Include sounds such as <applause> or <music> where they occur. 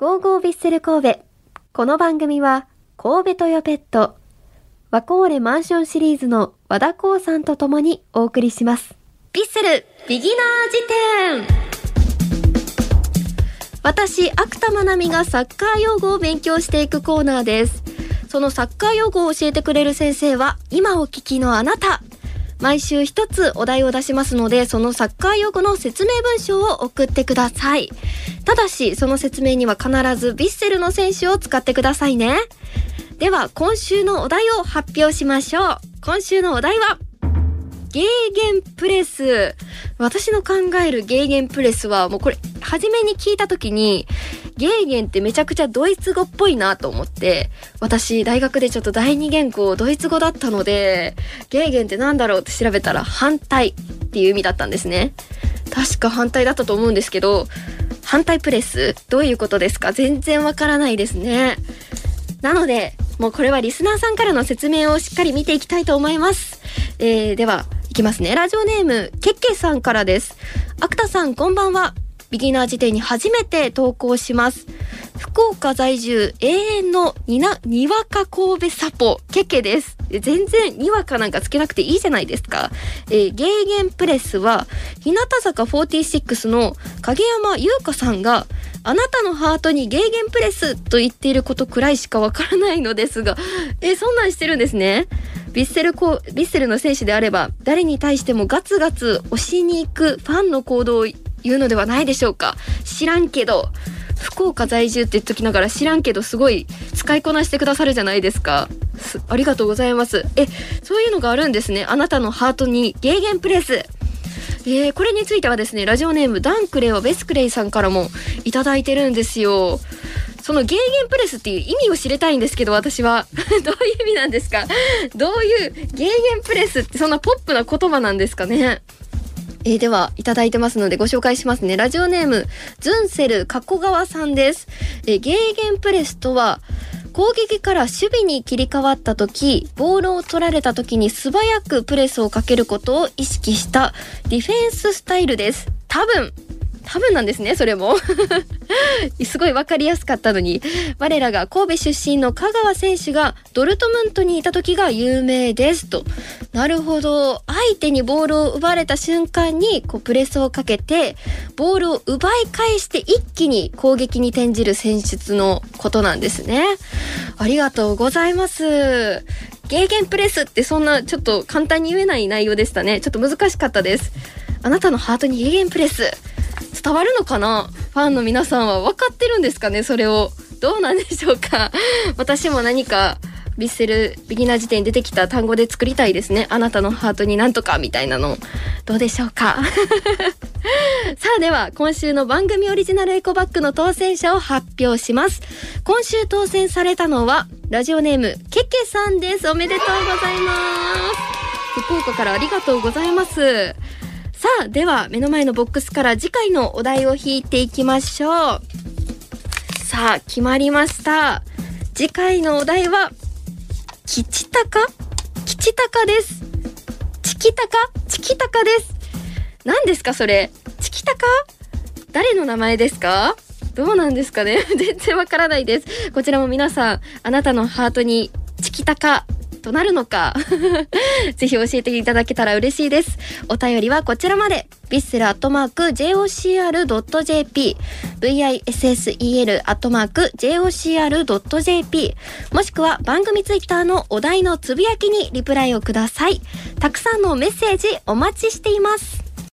ゴーゴービッセル神戸。この番組は、神戸トヨペット、ワコーレマンションシリーズの和田光さんと共にお送りします。ビッセル、ビギナー辞典私、芥田まなみがサッカー用語を勉強していくコーナーです。そのサッカー用語を教えてくれる先生は、今お聞きのあなた。毎週一つお題を出しますので、そのサッカー用語の説明文章を送ってください。ただし、その説明には必ずヴィッセルの選手を使ってくださいね。では、今週のお題を発表しましょう。今週のお題は、ゲーゲンプレス。私の考えるゲーゲンプレスは、もうこれ、初めに聞いた時に、ゲーゲンってめちゃくちゃドイツ語っぽいなと思って、私、大学でちょっと第二言語ドイツ語だったので、ゲーゲンってなんだろうって調べたら、反対っていう意味だったんですね。確か反対だったと思うんですけど、反対プレス？どういうことですか？全然わからないですね。なので、もうこれはリスナーさんからの説明をしっかり見ていきたいと思います。えー、では、いきますね。ラジオネーム、ケッケさんからです。アクタさん、こんばんは。ビギナー時点に初めて投稿します。福岡在住、永遠のにな、にわか神戸サポ、ケケです。全然にわかなんかつけなくていいじゃないですか。えー、ゲーゲンプレスは、日向坂46の影山優香さんが、あなたのハートにゲーゲンプレスと言っていることくらいしかわからないのですが、えー、そんなんしてるんですね。ヴィッセルこ、ヴィッセルの選手であれば、誰に対してもガツガツ押しに行くファンの行動を言うのではないでしょうか。知らんけど、福岡在住って言っときながら知らんけどすごい使いこなしてくださるじゃないですか。すありがとうございます。え、そういうのがあるんですね。あなたのハートにゲーゲンプレス。えー、これについてはですね、ラジオネームダンクレイはベスクレイさんからもいただいてるんですよ。そのゲーゲンプレスっていう意味を知りたいんですけど、私は。<laughs> どういう意味なんですか？どういうゲーゲンプレスってそんなポップな言葉なんですかね？えー、では、いただいてますのでご紹介しますね。ラジオネーム、ズンセル加古川さんです。えー、ゲーゲンプレスとは、攻撃から守備に切り替わった時、ボールを取られた時に素早くプレスをかけることを意識したディフェンススタイルです。多分、多分なんですね、それも。<laughs> すごいわかりやすかったのに。我らが神戸出身の香川選手がドルトムントにいた時が有名ですと。なるほど。相手にボールを奪われた瞬間にこうプレスをかけて、ボールを奪い返して一気に攻撃に転じる戦術のことなんですね。ありがとうございます。ゲーゲンプレスってそんなちょっと簡単に言えない内容でしたね。ちょっと難しかったです。あなたのハートにゲーゲンプレス。伝わるのかな？ファンの皆さんは分かってるんですかねそれを。どうなんでしょうか <laughs> 私も何か、ビッセルビギナー時点に出てきた単語で作りたいですね。あなたのハートになんとかみたいなの。どうでしょうか <laughs> さあでは、今週の番組オリジナルエコバッグの当選者を発表します。今週当選されたのは、ラジオネーム、ケケさんです。おめでとうございます。福岡からありがとうございます。さあ、では、目の前のボックスから次回のお題を引いていきましょう。さあ、決まりました。次回のお題は、キチタカ？キチタカです。チキタカ？チキタカです。何ですかそれ？チキタカ？誰の名前ですか？どうなんですかね？<laughs> 全然わからないです。こちらも皆さん、あなたのハートにチキタカとなるのか <laughs> ぜひ教えていただけたら嬉しいです。お便りはこちらまで。ヴィッセルアットマーク JOCR.jp VISSEL アットマーク JOCR.jp もしくは番組ツイッターのお題のつぶやきにリプライをください。たくさんのメッセージお待ちしています。